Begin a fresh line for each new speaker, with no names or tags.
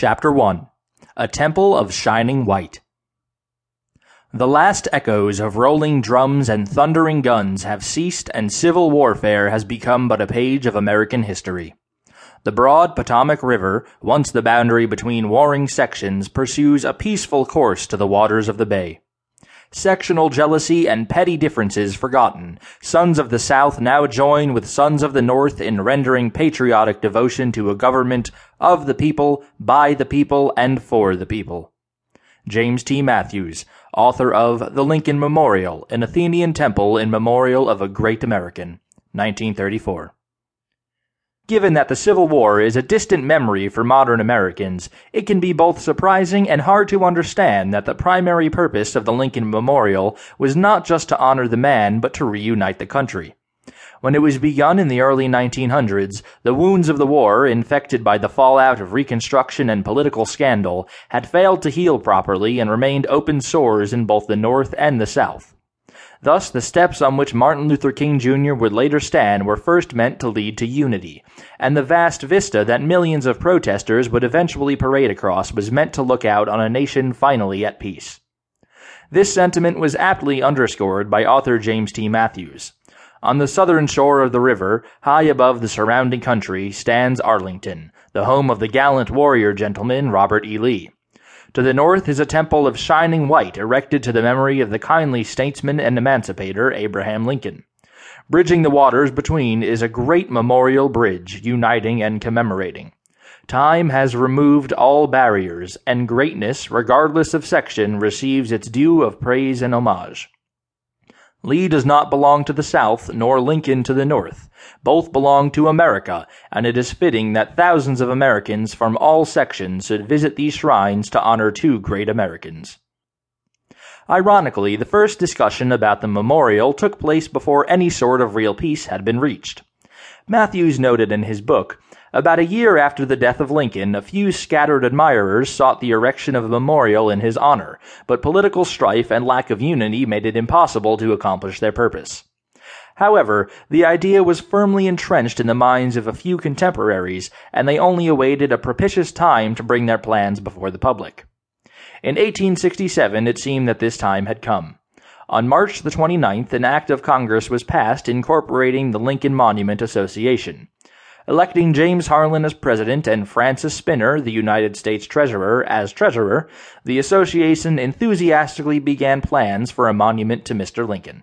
Chapter 1 A Temple of Shining White. The last echoes of rolling drums and thundering guns have ceased, and civil warfare has become but a page of American history. The broad Potomac River, once the boundary between warring sections, pursues a peaceful course to the waters of the bay. Sectional jealousy and petty differences forgotten, sons of the South now join with sons of the North in rendering patriotic devotion to a government of the people, by the people, and for the people. James T. Matthews, author of The Lincoln Memorial, an Athenian temple in memorial of a great American, 1934. Given that the Civil War is a distant memory for modern Americans, it can be both surprising and hard to understand that the primary purpose of the Lincoln Memorial was not just to honor the man, but to reunite the country. When it was begun in the early 1900s, the wounds of the war, infected by the fallout of Reconstruction and political scandal, had failed to heal properly and remained open sores in both the North and the South. Thus, the steps on which Martin Luther King Jr. would later stand were first meant to lead to unity, and the vast vista that millions of protesters would eventually parade across was meant to look out on a nation finally at peace. This sentiment was aptly underscored by author James T. Matthews. On the southern shore of the river, high above the surrounding country, stands Arlington, the home of the gallant warrior gentleman Robert E. Lee. To the north is a temple of shining white erected to the memory of the kindly statesman and emancipator Abraham Lincoln. Bridging the waters between is a great memorial bridge, uniting and commemorating. Time has removed all barriers, and greatness, regardless of section, receives its due of praise and homage. Lee does not belong to the South, nor Lincoln to the North. Both belong to America, and it is fitting that thousands of Americans from all sections should visit these shrines to honor two great Americans. Ironically, the first discussion about the memorial took place before any sort of real peace had been reached. Matthews noted in his book about a year after the death of Lincoln, a few scattered admirers sought the erection of a memorial in his honor, but political strife and lack of unity made it impossible to accomplish their purpose. However, the idea was firmly entrenched in the minds of a few contemporaries, and they only awaited a propitious time to bring their plans before the public. In 1867, it seemed that this time had come. On March the 29th, an act of Congress was passed incorporating the Lincoln Monument Association electing James Harlan as president and Francis Spinner, the United States Treasurer, as treasurer, the association enthusiastically began plans for a monument to Mr. Lincoln.